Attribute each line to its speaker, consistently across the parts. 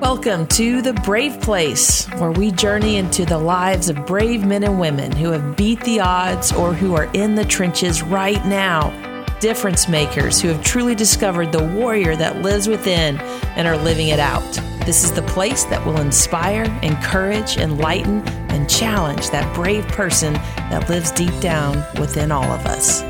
Speaker 1: Welcome to The Brave Place, where we journey into the lives of brave men and women who have beat the odds or who are in the trenches right now. Difference makers who have truly discovered the warrior that lives within and are living it out. This is the place that will inspire, encourage, enlighten, and challenge that brave person that lives deep down within all of us.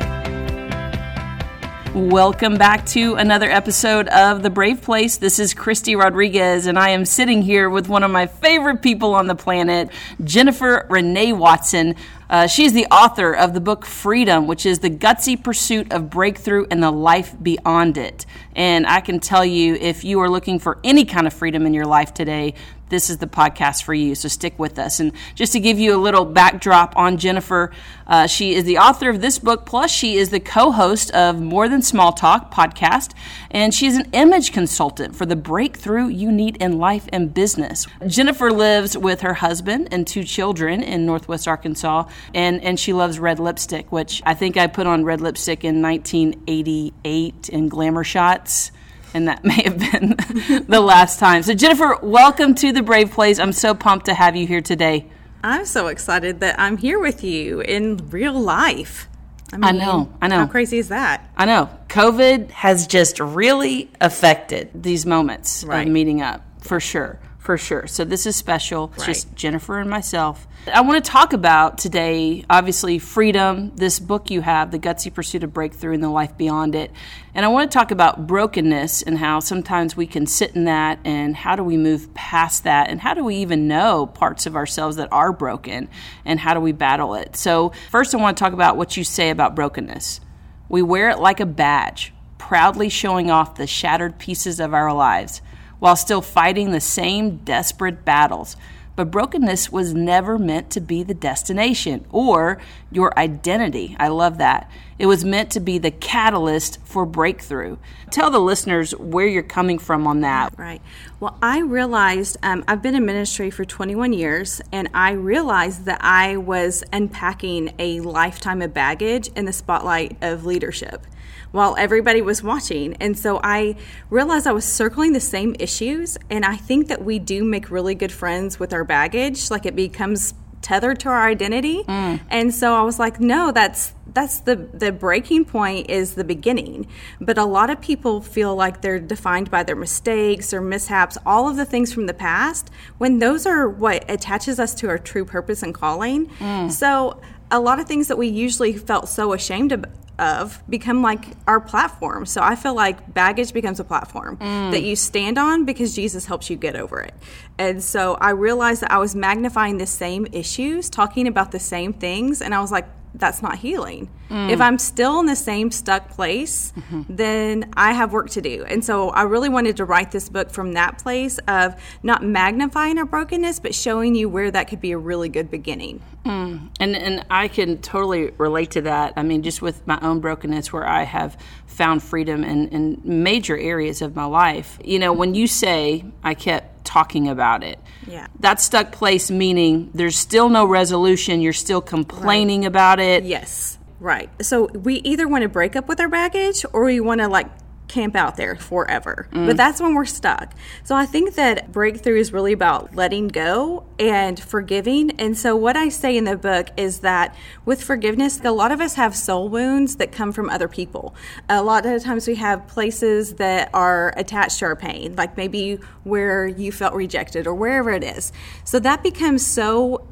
Speaker 2: Welcome back to another episode of The Brave Place. This is Christy Rodriguez, and I am sitting here with one of my favorite people on the planet, Jennifer Renee Watson. Uh, she is the author of the book Freedom, which is the gutsy pursuit of breakthrough and the life beyond it. And I can tell you, if you are looking for any kind of freedom in your life today, this is the podcast for you. So stick with us. And just to give you a little backdrop on Jennifer, uh, she is the author of this book, plus she is the co-host of More Than Small Talk podcast, and she is an image consultant for the breakthrough you need in life and business. Jennifer lives with her husband and two children in Northwest Arkansas, and and she loves red lipstick, which I think I put on red lipstick in 1988 in Glamour Shots and that may have been the last time. So, Jennifer, welcome to the Brave Place. I'm so pumped to have you here today.
Speaker 3: I'm so excited that I'm here with you in real life.
Speaker 2: I, mean, I know, I know.
Speaker 3: How crazy is that?
Speaker 2: I know. COVID has just really affected these moments right. of meeting up, for sure for sure. So this is special. It's right. just Jennifer and myself. I want to talk about today, obviously, freedom, this book you have, The Gutsy Pursuit of Breakthrough and the Life Beyond It. And I want to talk about brokenness and how sometimes we can sit in that and how do we move past that and how do we even know parts of ourselves that are broken and how do we battle it. So, first, I want to talk about what you say about brokenness. We wear it like a badge, proudly showing off the shattered pieces of our lives while still fighting the same desperate battles. But brokenness was never meant to be the destination or your identity. I love that. It was meant to be the catalyst for breakthrough. Tell the listeners where you're coming from on that.
Speaker 3: Right. Well, I realized um, I've been in ministry for 21 years, and I realized that I was unpacking a lifetime of baggage in the spotlight of leadership while everybody was watching. And so I realized I was circling the same issues. And I think that we do make really good friends with our baggage. Like it becomes tethered to our identity. Mm. And so I was like, no, that's that's the the breaking point is the beginning. But a lot of people feel like they're defined by their mistakes or mishaps, all of the things from the past, when those are what attaches us to our true purpose and calling. Mm. So a lot of things that we usually felt so ashamed of, of become like our platform. So I feel like baggage becomes a platform mm. that you stand on because Jesus helps you get over it. And so I realized that I was magnifying the same issues, talking about the same things, and I was like, that's not healing. Mm. If I'm still in the same stuck place, mm-hmm. then I have work to do. And so I really wanted to write this book from that place of not magnifying our brokenness, but showing you where that could be a really good beginning.
Speaker 2: Mm. And and I can totally relate to that. I mean, just with my own brokenness, where I have found freedom in, in major areas of my life. You know, when you say I kept talking about it.
Speaker 3: Yeah.
Speaker 2: That stuck place meaning there's still no resolution, you're still complaining right. about it.
Speaker 3: Yes. Right. So we either want to break up with our baggage or we want to like camp out there forever. Mm. But that's when we're stuck. So I think that breakthrough is really about letting go and forgiving. And so what I say in the book is that with forgiveness, a lot of us have soul wounds that come from other people. A lot of times we have places that are attached to our pain, like maybe where you felt rejected or wherever it is. So that becomes so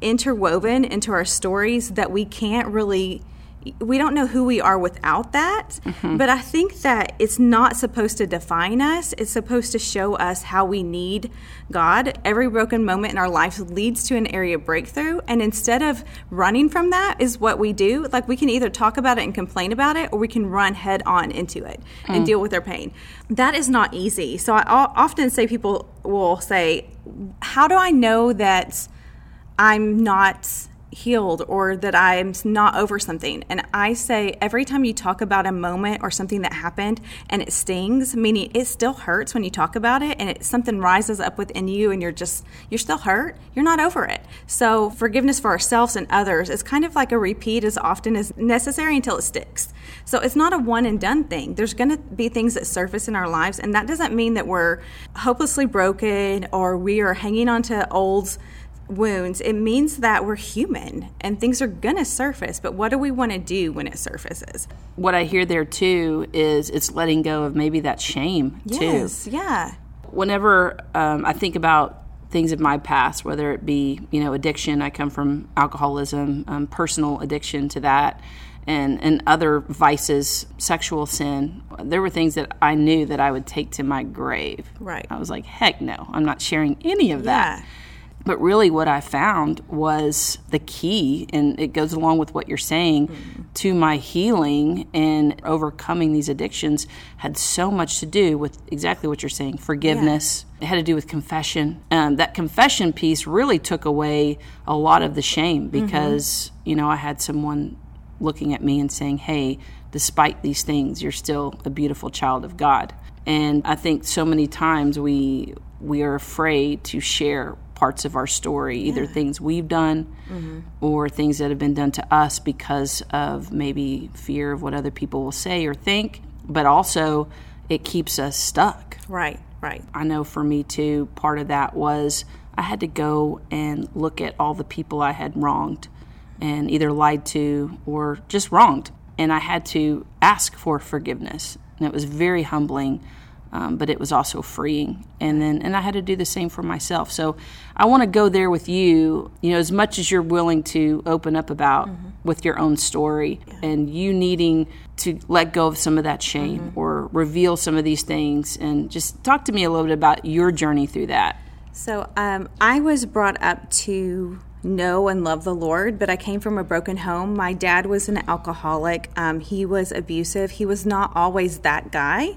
Speaker 3: interwoven into our stories that we can't really we don't know who we are without that. Mm-hmm. But I think that it's not supposed to define us. It's supposed to show us how we need God. Every broken moment in our life leads to an area of breakthrough. And instead of running from that, is what we do. Like we can either talk about it and complain about it, or we can run head on into it mm. and deal with our pain. That is not easy. So I often say people will say, How do I know that I'm not healed or that I'm not over something. And I say every time you talk about a moment or something that happened and it stings, meaning it still hurts when you talk about it and it something rises up within you and you're just you're still hurt, you're not over it. So forgiveness for ourselves and others is kind of like a repeat as often as necessary until it sticks. So it's not a one and done thing. There's going to be things that surface in our lives and that doesn't mean that we're hopelessly broken or we are hanging on to old wounds, it means that we're human and things are going to surface. But what do we want to do when it surfaces?
Speaker 2: What I hear there too is it's letting go of maybe that shame
Speaker 3: yes,
Speaker 2: too.
Speaker 3: yeah.
Speaker 2: Whenever um, I think about things of my past, whether it be you know addiction, I come from alcoholism, um, personal addiction to that. And, and other vices, sexual sin, there were things that I knew that I would take to my grave.
Speaker 3: Right.
Speaker 2: I was like, heck no, I'm not sharing any of that.
Speaker 3: Yeah.
Speaker 2: But really, what I found was the key, and it goes along with what you're saying,
Speaker 3: Mm-hmm.
Speaker 2: to my healing and overcoming these addictions had so much to do with exactly what you're saying forgiveness. It had to do with confession. Um, that confession piece really took away a lot of the shame
Speaker 3: Mm-hmm.
Speaker 2: because, you know, I had someone looking at me and saying, hey, despite these things, you're still a beautiful child of God. And I think so many times we we are afraid to share parts of our story, either things we've done mm-hmm. or things that have been done to us because of maybe fear of what other people will say or think, but also it keeps us stuck.
Speaker 3: Right, right.
Speaker 2: I know for me too, part of that was I had to go and look at all the people I had wronged and either lied to or just wronged. And I had to ask for forgiveness. And it was very humbling, um, but it was also freeing. And then, and I had to do the same for myself. So I want to go there with you, you know, as much as you're willing to open up about with your own story and you needing to let go of some of that shame or reveal some of these things. And just talk to me a little bit about your journey through that.
Speaker 3: So um, I was brought up to know and love the Lord, but I came from a broken home. My dad was an alcoholic. Um, he was abusive. He was not always that guy.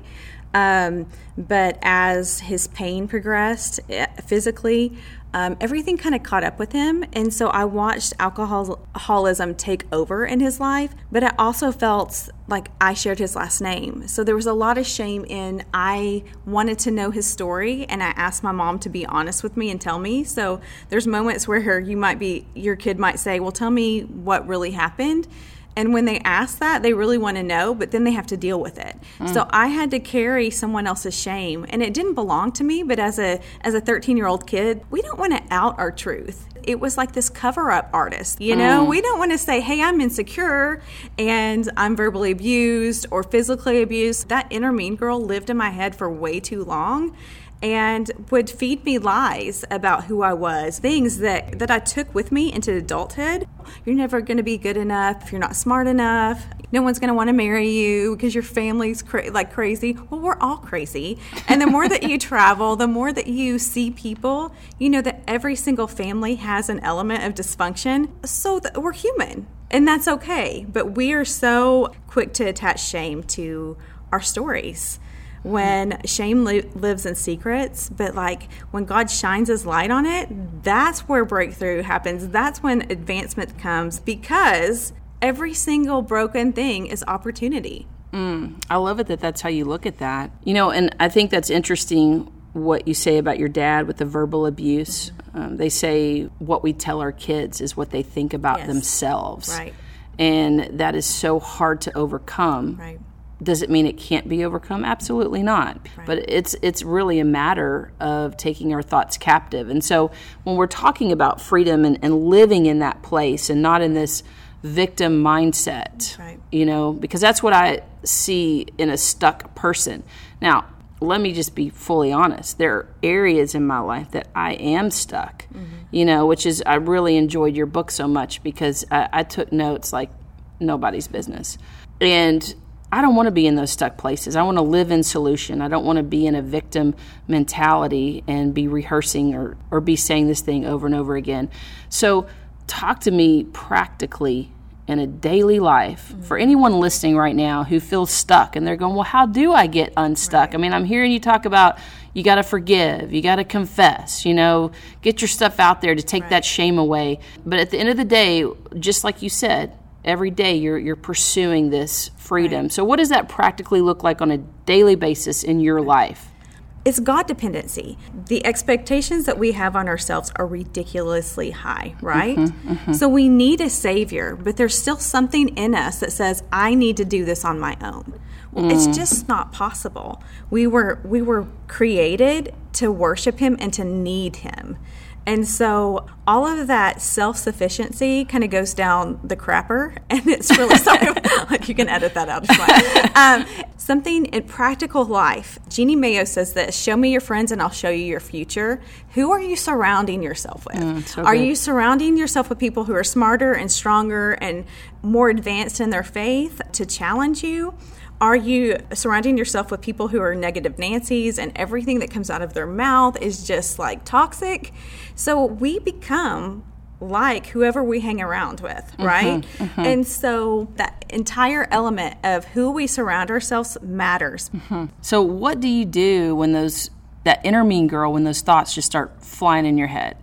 Speaker 3: Um, but as his pain progressed eh, physically, um, everything kind of caught up with him. And so I watched alcoholism take over in his life, but I also felt like I shared his last name. So there was a lot of shame in I wanted to know his story and I asked my mom to be honest with me and tell me. So there's moments where you might be, your kid might say, Well, tell me what really happened. And when they ask that, they really want to know, but then they have to deal with it. Mm. So I had to carry someone else's shame, and it didn't belong to me. But as a as a 13 year old kid, we don't want to out our truth. It was like this cover up artist, you know. Mm. We don't want to say, "Hey, I'm insecure and I'm verbally abused or physically abused." That inner mean girl lived in my head for way too long and would feed me lies about who I was, things that, that I took with me into adulthood. You're never going to be good enough if you're not smart enough. No one's going to want to marry you because your family's cra- like crazy. Well, we're all crazy. And the more that you travel, the more that you see people, you know that every single family has an element of dysfunction. So that we're human. And that's okay. But we are so quick to attach shame to our stories when shame li- lives in secrets, but like when God shines his light on it, that's where breakthrough happens. That's when advancement comes because every single broken thing is opportunity.
Speaker 2: I love it that that's how you look at that. You know, and I think that's interesting what you say about your dad with the verbal abuse. Um, they say what we tell our kids is what they think about
Speaker 3: Yes.
Speaker 2: themselves.
Speaker 3: Right.
Speaker 2: And that is so hard to overcome.
Speaker 3: Right.
Speaker 2: Does it mean it can't be overcome? Absolutely not. But it's it's really a matter of taking our thoughts captive. And so when we're talking about freedom and, and living in that place and not in this victim mindset,
Speaker 3: Right.
Speaker 2: you know, because that's what I see in a stuck person. Now, let me just be fully honest. There are areas in my life that I am stuck, mm-hmm. you know, which is, I really enjoyed your book so much because I, I took notes like nobody's business. And I don't want to be in those stuck places. I want to live in solution. I don't want to be in a victim mentality and be rehearsing or, or be saying this thing over and over again. So, talk to me practically in a daily life mm-hmm. for anyone listening right now who feels stuck and they're going, Well, how do I get unstuck? Right. I mean, I'm hearing you talk about you got to forgive, you got to confess, you know, get your stuff out there to take right. that shame away. But at the end of the day, just like you said, every day you're, you're pursuing this freedom. Right. So, what does that practically look like on a daily basis in your life?
Speaker 3: It's God dependency. The expectations that we have on ourselves are ridiculously high, right? Mm-hmm, mm-hmm. So we need a savior, but there's still something in us that says, I need to do this on my own. Well, mm. It's just not possible. We were we were created to worship him and to need him. And so all of that self sufficiency kind of goes down the crapper, and it's really something like you can edit that out. Um, something in practical life. Jeanne Mayo says this: "Show me your friends, and I'll show you your future." Who are you surrounding yourself with? Mm, so are you surrounding yourself with people who are smarter and stronger and more advanced in their faith to challenge you? Are you surrounding yourself with people who are negative Nancy's and everything that comes out of their mouth is just like toxic? So we become like whoever we hang around with, mm-hmm, right? Mm-hmm, mm-hmm. And so that entire element of who we surround ourselves matters.
Speaker 2: Mm-hmm. So what do you do when those that inner mean girl when those thoughts just start flying in your head?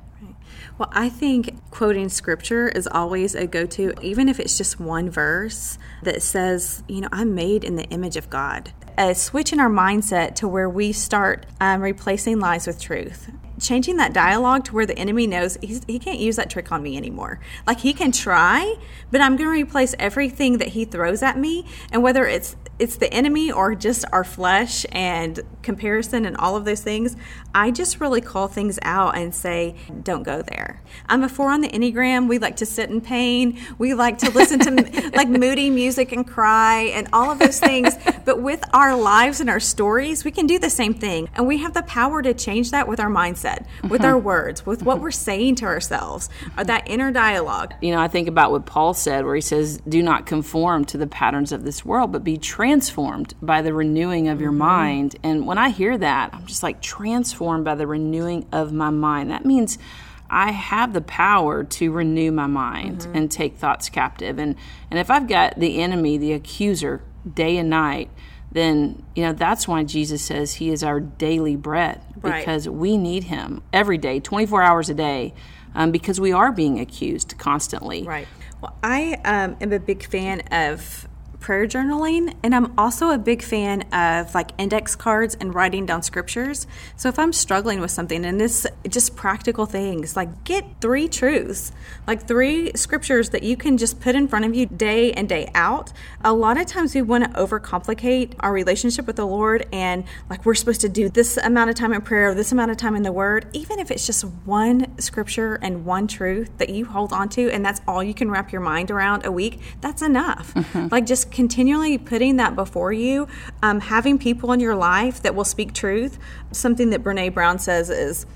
Speaker 3: Well, I think quoting scripture is always a go to, even if it's just one verse that says, you know, I'm made in the image of God. A switch in our mindset to where we start um, replacing lies with truth changing that dialogue to where the enemy knows he can't use that trick on me anymore. Like he can try, but I'm going to replace everything that he throws at me, and whether it's it's the enemy or just our flesh and comparison and all of those things, I just really call things out and say, don't go there. I'm a four on the Enneagram. We like to sit in pain. We like to listen to like moody music and cry and all of those things. But with our lives and our stories, we can do the same thing. And we have the power to change that with our mindset, with mm-hmm. our words, with what we're saying to ourselves, or that inner dialogue.
Speaker 2: You know, I think about what Paul said, where he says, do not conform to the patterns of this world, but be transformed transformed by the renewing of your mm-hmm. mind. And when I hear that, I'm just like transformed by the renewing of my mind. That means I have the power to renew my mind mm-hmm. and take thoughts captive. And and if I've got the enemy, the accuser, day and night, then you know that's why Jesus says he is our daily bread because right. we need him every day, 24 hours a day, um, because we are being accused constantly.
Speaker 3: Right. Well, I um, am a big fan of prayer journaling and I'm also a big fan of like index cards and writing down scriptures. So if I'm struggling with something and this just practical things, like get three truths, like three scriptures that you can just put in front of you day and day out. A lot of times we want to overcomplicate our relationship with the Lord and like we're supposed to do this amount of time in prayer, this amount of time in the word, even if it's just one scripture and one truth that you hold on to and that's all you can wrap your mind around a week, that's enough. Mm-hmm. Like just continually putting that before you, um, having people in your life that will speak truth. Something that Brene Brown says is,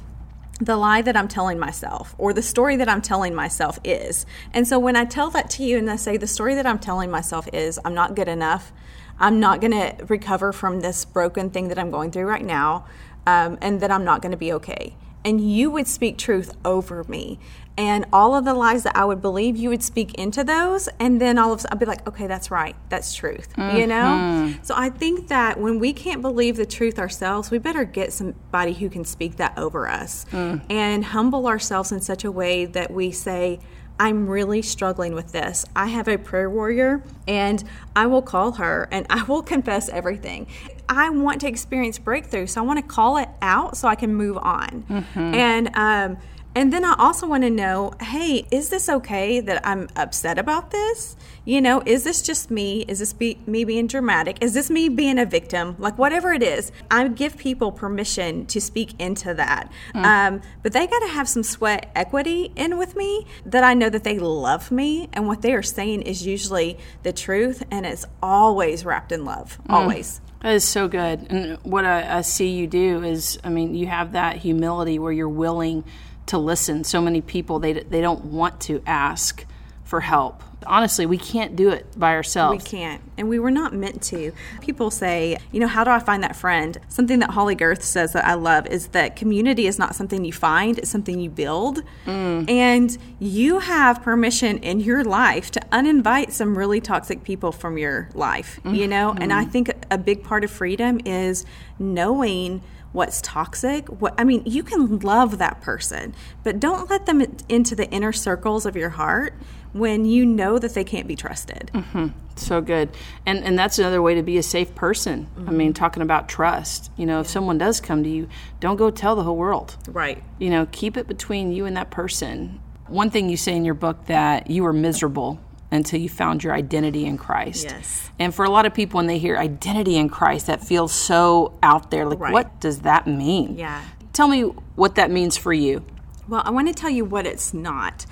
Speaker 3: the lie that I'm telling myself or the story that I'm telling myself is. And so when I tell that to you and I say the story that I'm telling myself is I'm not good enough, I'm not going to recover from this broken thing that I'm going through right now, um, and that I'm not going to be okay. And you would speak truth over me and all of the lies that I would believe, you would speak into those, and then all of a sudden I'd be like, okay, that's right, that's truth, mm-hmm. you know. So I think that when we can't believe the truth ourselves, we better get somebody who can speak that over us, mm. and humble ourselves in such a way that we say. I'm really struggling with this. I have a prayer warrior and I will call her and I will confess everything. I want to experience breakthrough, so I want to call it out so I can move on. Mm-hmm. And um, and then I also want to know hey, is this okay that I'm upset about this? You know, is this just me? Is this be, me being dramatic? Is this me being a victim? Like, whatever it is, I give people permission to speak into that. Mm. Um, but they got to have some sweat equity in with me that I know that they love me and what they are saying is usually the truth and it's always wrapped in love. Mm. Always.
Speaker 2: That is so good. And what I, I see you do is, I mean, you have that humility where you're willing to listen. So many people they they don't want to ask for help. Honestly, we can't do it by ourselves.
Speaker 3: We can't. And we were not meant to. People say, you know, how do I find that friend? Something that Holley Gerth says that I love is that community is not something you find, it's something you build. Mm. And you have permission in your life to uninvite some really toxic people from your life, you know? And I mm-hmm. think a big part of freedom is knowing what's toxic what i mean you can love that person but don't let them into the inner circles of your heart when you know that they can't be trusted mm-hmm.
Speaker 2: So good. And and that's another way to be a safe person. I mean, mm-hmm. talking about trust. You know, if someone does come to you, don't go tell the whole world.
Speaker 3: right
Speaker 2: You know, keep it between you and that person. One thing you say in your book that you were miserable until you found your identity in Christ.
Speaker 3: Yes.
Speaker 2: And for a lot of people when they hear identity in Christ, that feels so out there. Like
Speaker 3: Right.
Speaker 2: what does that mean?
Speaker 3: Yeah.
Speaker 2: Tell me what that means for you.
Speaker 3: Well, I want to tell you what it's not.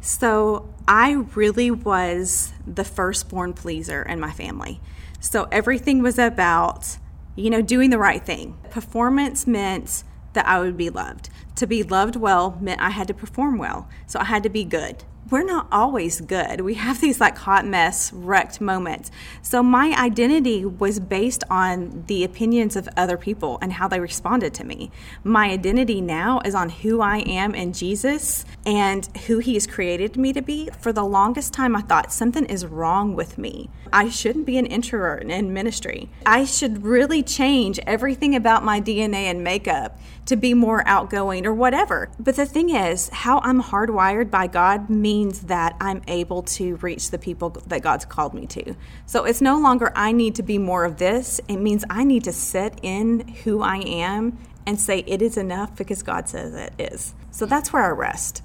Speaker 3: So, I really was the firstborn pleaser in my family. So, everything was about, you know, doing the right thing. Performance meant that I would be loved. To be loved well meant I had to perform well. So, I had to be good. We're not always good. We have these like hot mess, wrecked moments. So, my identity was based on the opinions of other people and how they responded to me. My identity now is on who I am in Jesus and who He has created me to be. For the longest time, I thought something is wrong with me. I shouldn't be an introvert in ministry. I should really change everything about my DNA and makeup to be more outgoing or whatever. But the thing is, how I'm hardwired by God means that I'm able to reach the people that God's called me to. So it's no longer I need to be more of this. It means I need to sit in who I am and say it is enough because God says it is. So that's where I rest.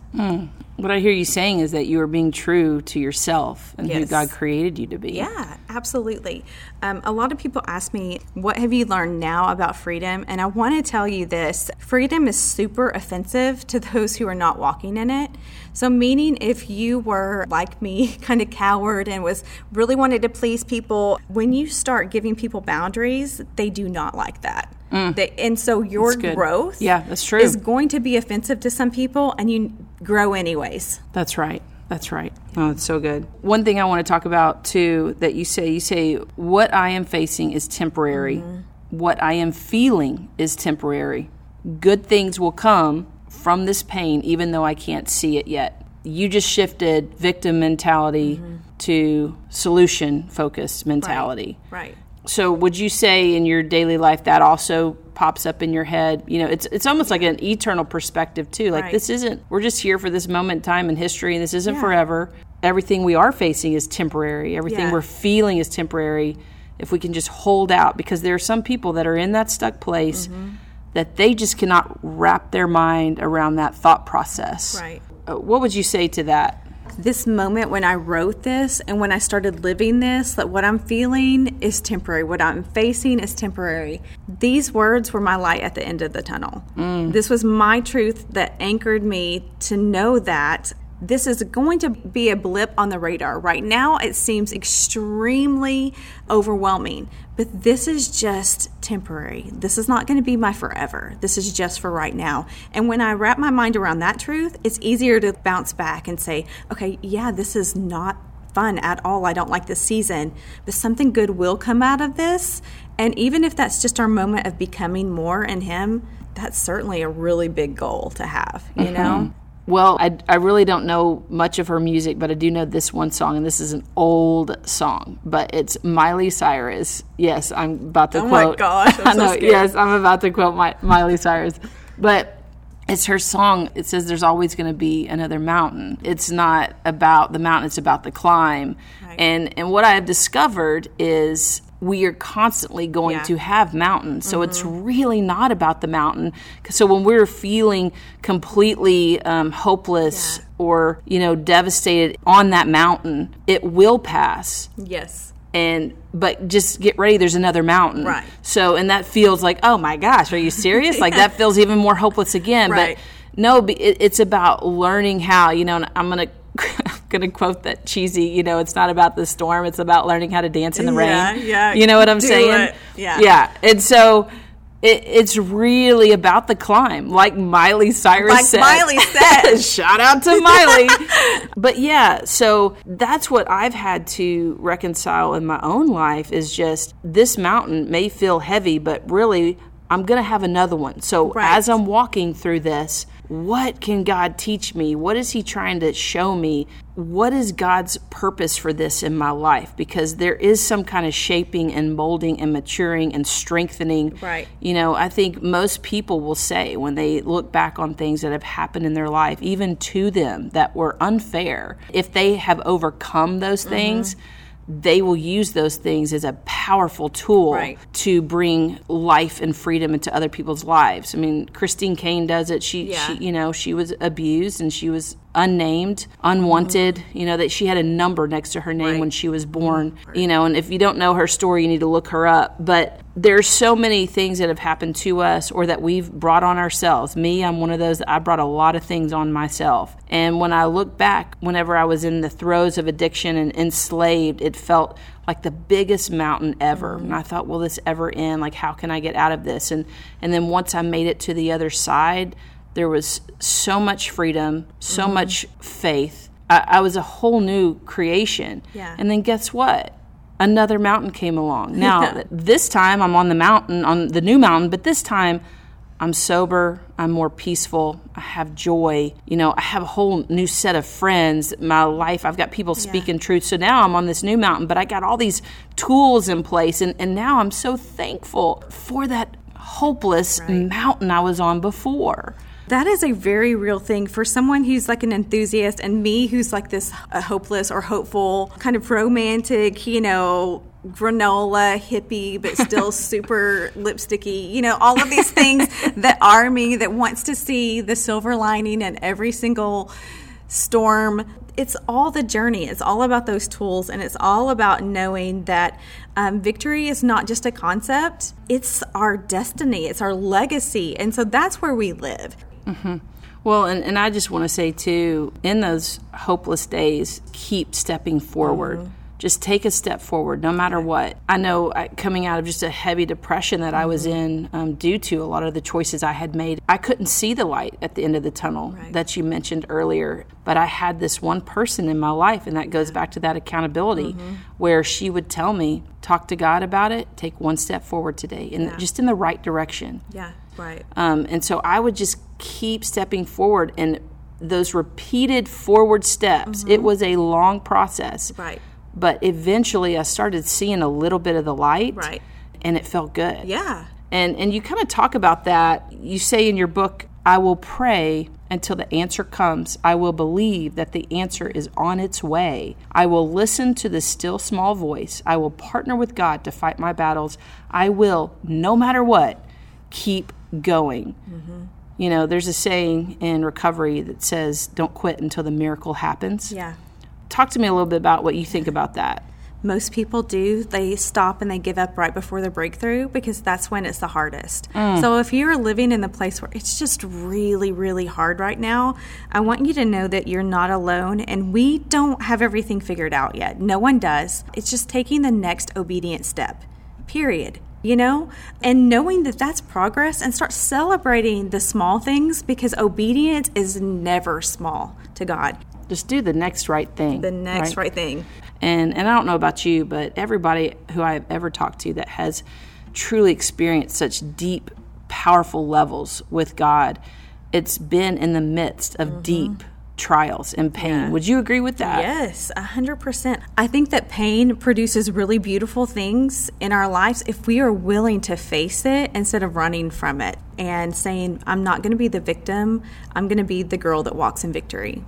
Speaker 2: What I hear you saying is that you are being true to yourself and who God created you to be.
Speaker 3: Yeah, absolutely. Um, a lot of people ask me, What have you learned now about freedom? And I want to tell you this freedom is super offensive to those who are not walking in it. So, meaning if you were like me, kind of coward and was really wanted to please people, when you start giving people boundaries, they do not like that. They, and so your
Speaker 2: Mm.
Speaker 3: Growth
Speaker 2: Yeah, that's true.
Speaker 3: is going to be offensive to some people, and you grow anyways.
Speaker 2: That's right. That's right. Oh, it's so good. One thing I want to talk about too that you say, you say, what I am facing is temporary. What I am feeling is temporary. Good things will come from this pain, even though I can't see it yet. You just shifted victim mentality to solution focused mentality.
Speaker 3: Right.
Speaker 2: So would you say in your daily life that also pops up in your head? You know, it's it's almost like an eternal perspective too. Like
Speaker 3: Right.
Speaker 2: this isn't we're just here for this moment in time in history and this isn't
Speaker 3: Yeah.
Speaker 2: forever. Everything we are facing is temporary. Everything
Speaker 3: Yeah.
Speaker 2: we're feeling is temporary. If we can just hold out because there are some people that are in that stuck place
Speaker 3: Mm-hmm.
Speaker 2: that they just cannot wrap their mind around that thought process.
Speaker 3: Right.
Speaker 2: Uh, what would you say to that?
Speaker 3: This moment when I wrote this and when I started living this, that what I'm feeling is temporary. What I'm facing is temporary. These words were my light at the end of the tunnel. Mm. This was my truth that anchored me to know that this is going to be a blip on the radar. Right now, it seems extremely overwhelming, but this is just temporary. This is not going to be my forever. This is just for right now. And when I wrap my mind around that truth, it's easier to bounce back and say, okay, yeah, this is not fun at all. I don't like this season, but something good will come out of this. And even if that's just our moment of becoming more in Him, that's certainly a really big goal to have, you know? Mm-hmm.
Speaker 2: Well, I, I really don't know much of her music, but I do know this one song, and this is an old song, but it's Miley Cyrus. Yes, I'm about to
Speaker 3: Oh my
Speaker 2: quote.
Speaker 3: gosh, I'm
Speaker 2: I know.
Speaker 3: scared.
Speaker 2: Yes, I'm about to quote my, Miley Cyrus, but it's her song. It says there's always going to be another mountain. It's not about the mountain; it's about the climb. And and what I have discovered is we are constantly going
Speaker 3: Yeah. Mm-hmm.
Speaker 2: to have mountains. So it's really not about the mountain. So when we're feeling completely um, hopeless or you know devastated on that mountain, it will pass.
Speaker 3: Yes.
Speaker 2: And but just get ready. There's another mountain.
Speaker 3: Right.
Speaker 2: So and that feels like oh my gosh, are you serious? Like that feels even more hopeless again.
Speaker 3: Right.
Speaker 2: But no, it, it's about learning how. You know, and I'm gonna. I'm gonna quote that cheesy. You know, it's not about the storm; it's about learning how to dance in the
Speaker 3: Yeah,
Speaker 2: rain.
Speaker 3: yeah.
Speaker 2: You know what I'm saying?
Speaker 3: it. Yeah.
Speaker 2: Yeah. And so it, it's really about the climb, like Miley Cyrus
Speaker 3: Like
Speaker 2: said.
Speaker 3: Miley said.
Speaker 2: Shout out to Miley. but yeah, so that's what I've had to reconcile in my own life is just this mountain may feel heavy, but really I'm going to have another one. So
Speaker 3: Right.
Speaker 2: as I'm walking through this, what can God teach me? What is He trying to show me? What is God's purpose for this in my life? Because there is some kind of shaping and molding and maturing and strengthening.
Speaker 3: Right.
Speaker 2: You know, I think most people will say when they look back on things that have happened in their life, even to them that were unfair, if they have overcome those
Speaker 3: Mm-hmm.
Speaker 2: They will use those things as a powerful tool
Speaker 3: Right.
Speaker 2: to bring life and freedom into other people's lives. I mean, Christine Caine does it. She,
Speaker 3: Yeah.
Speaker 2: she you know, she was abused and she was unnamed, unwanted. Mm-hmm. You know that she had a number next to her name
Speaker 3: Right.
Speaker 2: when she was born. You know, and if you don't know her story, you need to look her up. But there's so many things that have happened to us or that we've brought on ourselves. Me, I'm one of those that I brought a lot of things on myself. And when I look back, whenever I was in the throes of addiction and enslaved, it felt like the biggest mountain ever. Mm-hmm. And I thought, will this ever end? Like, how can I get out of this? And and then once I made it to the other side, there was so much freedom, so mm-hmm. much faith. I, I was a whole new creation.
Speaker 3: Yeah.
Speaker 2: And then guess what? Another mountain came along. Now, this time I'm on the mountain, on the new mountain, but this time I'm sober, I'm more peaceful, I have joy. You know, I have a whole new set of friends. My life, I've got people speaking truth. So now I'm on this new mountain, but I got all these tools in place. And, and now I'm so thankful for that hopeless mountain I was on before.
Speaker 3: That is a very real thing for someone who's like an enthusiast and me who's like this uh, hopeless or hopeful, kind of romantic, you know, granola hippie, but still super lipsticky, you know, all of these things that are me that wants to see the silver lining in every single storm. It's all the journey. It's all about those tools, and it's all about knowing that um, victory is not just a concept, it's our destiny, it's our legacy. And so that's where we live.
Speaker 2: Well, and, and I just want to say too, in those hopeless days, keep stepping forward. Just take a step forward, no matter what. I know I, coming out of just a heavy depression that I was in um, due to a lot of the choices I had made, I couldn't see the light at the end of the tunnel that you mentioned earlier. But I had this one person in my life, and that goes back to that accountability, where she would tell me, talk to God about it, take one step forward today, and just in the right direction.
Speaker 3: Yeah, right.
Speaker 2: Um, and so I would just keep stepping forward and those repeated forward steps. It was a long process.
Speaker 3: Mm-hmm. Right.
Speaker 2: But eventually I started seeing a little bit of the light.
Speaker 3: Right.
Speaker 2: And it felt good.
Speaker 3: Yeah.
Speaker 2: And and you kind of talk about that. You say in your book, I will pray until the answer comes. I will believe that the answer is on its way. I will listen to the still small voice. I will partner with God to fight my battles. I will, no matter what, keep going. You know, there's a saying in recovery that says, don't quit until the miracle happens.
Speaker 3: Yeah.
Speaker 2: Talk to me a little bit about what you think about that.
Speaker 3: Most people do. They stop and they give up right before the breakthrough because that's when it's the hardest. Mm. So if you're living in the place where it's just really, really hard right now, I want you to know that you're not alone and we don't have everything figured out yet. No one does. It's just taking the next obedient step, period. You know, and knowing that that's progress and start celebrating the small things because obedience is never small to God.
Speaker 2: Just do the next right thing.
Speaker 3: The next right, thing.
Speaker 2: And and I don't know about you, but everybody who I have ever talked to that has truly experienced such deep, powerful levels with God, it's been in the midst of mm-hmm. deep trials and pain. Would you agree with that?
Speaker 3: Yes, a hundred percent. I think that pain produces really beautiful things in our lives if we are willing to face it instead of running from it and saying, I'm not going to be the victim, I'm going to be the girl that walks in victory.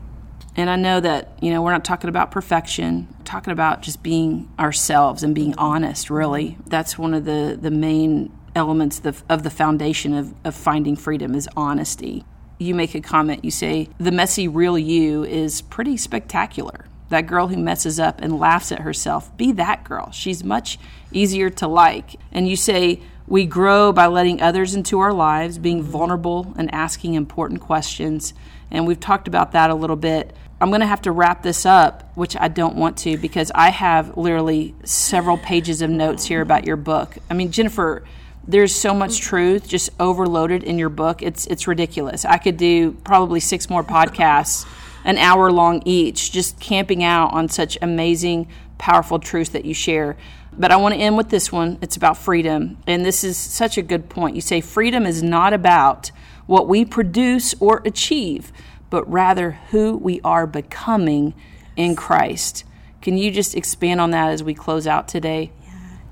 Speaker 2: And I know that, you know, we're not talking about perfection, we're talking about just being ourselves and being honest, really. That's one of the, the main elements of, of the foundation of, of finding freedom is honesty. You make a comment, you say, the messy real you is pretty spectacular. That girl who messes up and laughs at herself, be that girl. She's much easier to like. And you say, we grow by letting others into our lives, being vulnerable and asking important questions. And we've talked about that a little bit. I'm going to have to wrap this up, which I don't want to because I have literally several pages of notes here about your book. I mean, Jennifer, There's so much truth just overloaded in your book. It's it's ridiculous. I could do probably six more podcasts, an hour long each, just camping out on such amazing, powerful truths that you share. But I want to end with this one. It's about freedom. And this is such a good point. You say freedom is not about what we produce or achieve, but rather who we are becoming in Christ. Can you just expand on that as we close out today?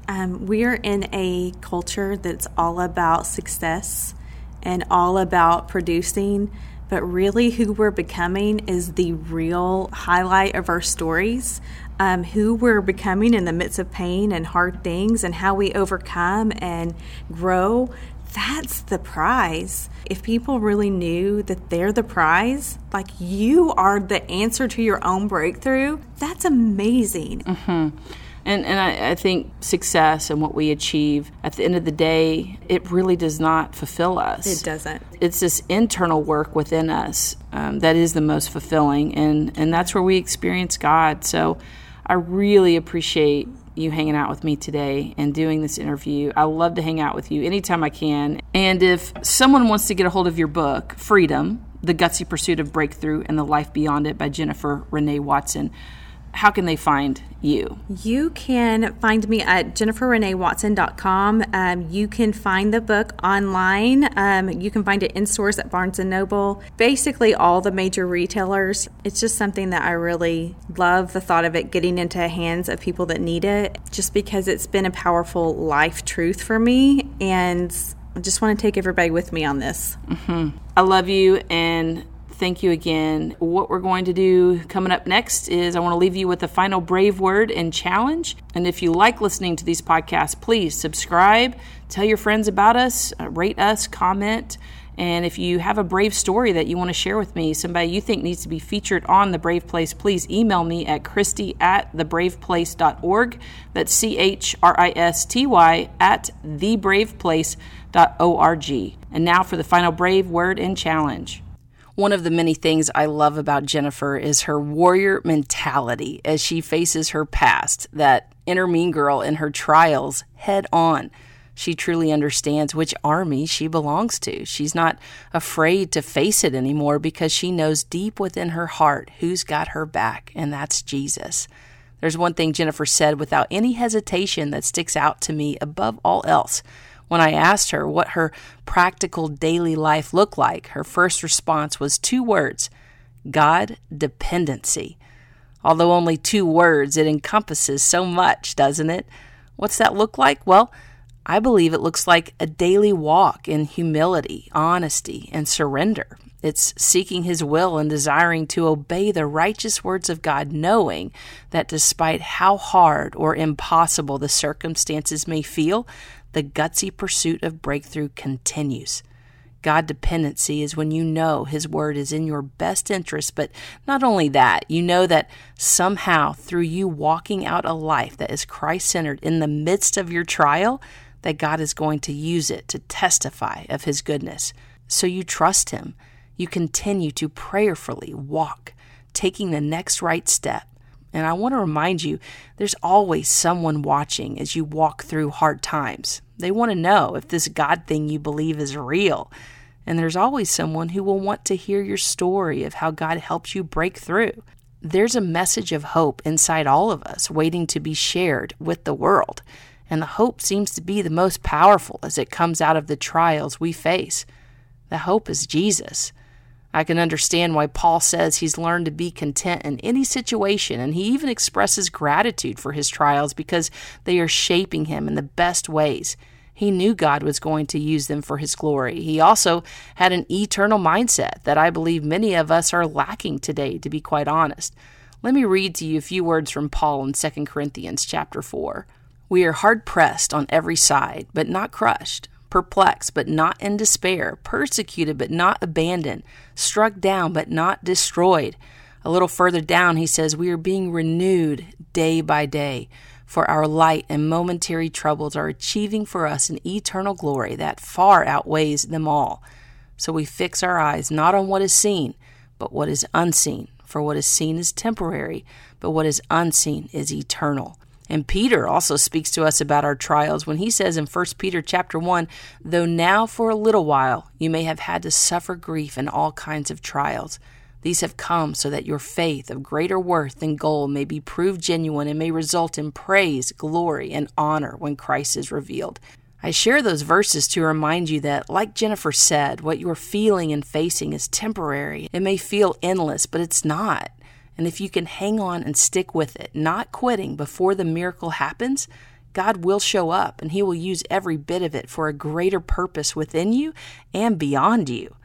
Speaker 3: Um, we are in a culture that's all about success and all about producing, but really who we're becoming is the real highlight of our stories. Um, who we're becoming in the midst of pain and hard things, and how we overcome and grow. That's the prize. If people really knew that they're the prize, like you are the answer to your own breakthrough, that's amazing.
Speaker 2: Mm-hmm. And, and I, I, think success and what we achieve at the end of the day, it really does not fulfill us.
Speaker 3: It doesn't.
Speaker 2: It's this internal work within us um, that is the most fulfilling, and, and that's where we experience God. So I really appreciate you hanging out with me today and doing this interview. I love to hang out with you anytime I can. And if someone wants to get a hold of your book, Freedom The Gutsy Pursuit of Breakthrough and the Life Beyond It by Jennifer Renee Watson, how can they find you?
Speaker 3: You can find me at jenniferreneewatson.com. Um, you can find the book online. Um, you can find it in stores at Barnes & Noble, basically all the major retailers. It's just something that I really love the thought of it getting into hands of people that need it, just because it's been a powerful life truth for me. And I just want to take everybody with me on this.
Speaker 2: Mm-hmm. I love you and thank you again. What we're going to do coming up next is I want to leave you with a final brave word and challenge. And if you like listening to these podcasts, please subscribe, tell your friends about us, uh, rate us, comment. And if you have a brave story that you want to share with me, somebody you think needs to be featured on The Brave Place, please email me at Christy at thebraveplace.org. That's C H R I S T Y at thebraveplace.org. And now for the final brave word and challenge. One of the many things I love about Jennifer is her warrior mentality as she faces her past, that inner mean girl in her trials head on. She truly understands which army she belongs to. She's not afraid to face it anymore because she knows deep within her heart who's got her back, and that's Jesus. There's one thing Jennifer said without any hesitation that sticks out to me above all else. When I asked her what her practical daily life looked like, her first response was two words God dependency. Although only two words, it encompasses so much, doesn't it? What's that look like? Well, I believe it looks like a daily walk in humility, honesty, and surrender. It's seeking His will and desiring to obey the righteous words of God, knowing that despite how hard or impossible the circumstances may feel, the gutsy pursuit of breakthrough continues. God dependency is when you know His Word is in your best interest, but not only that, you know that somehow through you walking out a life that is Christ centered in the midst of your trial, that God is going to use it to testify of His goodness. So you trust Him. You continue to prayerfully walk, taking the next right step and I want to remind you there's always someone watching as you walk through hard times. They want to know if this God thing you believe is real. And there's always someone who will want to hear your story of how God helped you break through. There's a message of hope inside all of us waiting to be shared with the world. And the hope seems to be the most powerful as it comes out of the trials we face. The hope is Jesus. I can understand why Paul says he's learned to be content in any situation, and he even expresses gratitude for his trials because they are shaping him in the best ways. He knew God was going to use them for his glory. He also had an eternal mindset that I believe many of us are lacking today, to be quite honest. Let me read to you a few words from Paul in 2 Corinthians chapter 4. We are hard pressed on every side, but not crushed perplexed but not in despair, persecuted but not abandoned, struck down but not destroyed. A little further down, he says, We are being renewed day by day, for our light and momentary troubles are achieving for us an eternal glory that far outweighs them all. So we fix our eyes not on what is seen, but what is unseen. For what is seen is temporary, but what is unseen is eternal. And Peter also speaks to us about our trials when he says in 1 Peter chapter 1, though now for a little while you may have had to suffer grief in all kinds of trials. These have come so that your faith of greater worth than gold may be proved genuine and may result in praise, glory, and honor when Christ is revealed. I share those verses to remind you that, like Jennifer said, what you're feeling and facing is temporary. It may feel endless, but it's not. And if you can hang on and stick with it, not quitting before the miracle happens, God will show up and He will use every bit of it for a greater purpose within you and beyond you.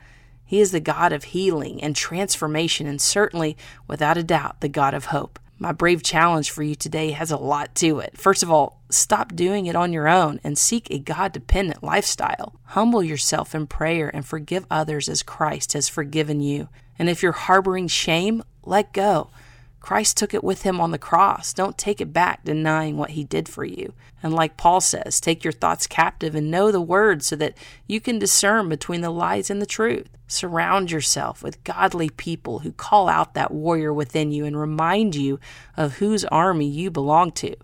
Speaker 2: He is the God of healing and transformation, and certainly, without a doubt, the God of hope. My brave challenge for you today has a lot to it. First of all, stop doing it on your own and seek a God dependent lifestyle. Humble yourself in prayer and forgive others as Christ has forgiven you. And if you're harboring shame, let go. Christ took it with him on the cross. Don't take it back, denying what he did for you. And like Paul says, take your thoughts captive and know the word so that you can discern between the lies and the truth. Surround yourself with godly people who call out that warrior within you and remind you of whose army you belong to.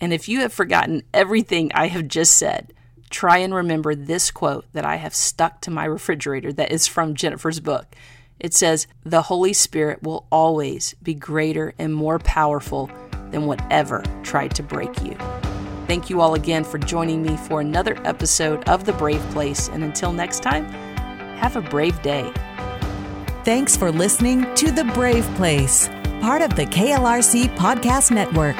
Speaker 2: And if you have forgotten everything I have just said, try and remember this quote that I have stuck to my refrigerator that is from Jennifer's book. It says, The Holy Spirit will always be greater and more powerful than whatever tried to break you. Thank you all again for joining me for another episode of The Brave Place. And until next time, have a brave day.
Speaker 4: Thanks for listening to The Brave Place, part of the KLRC Podcast Network.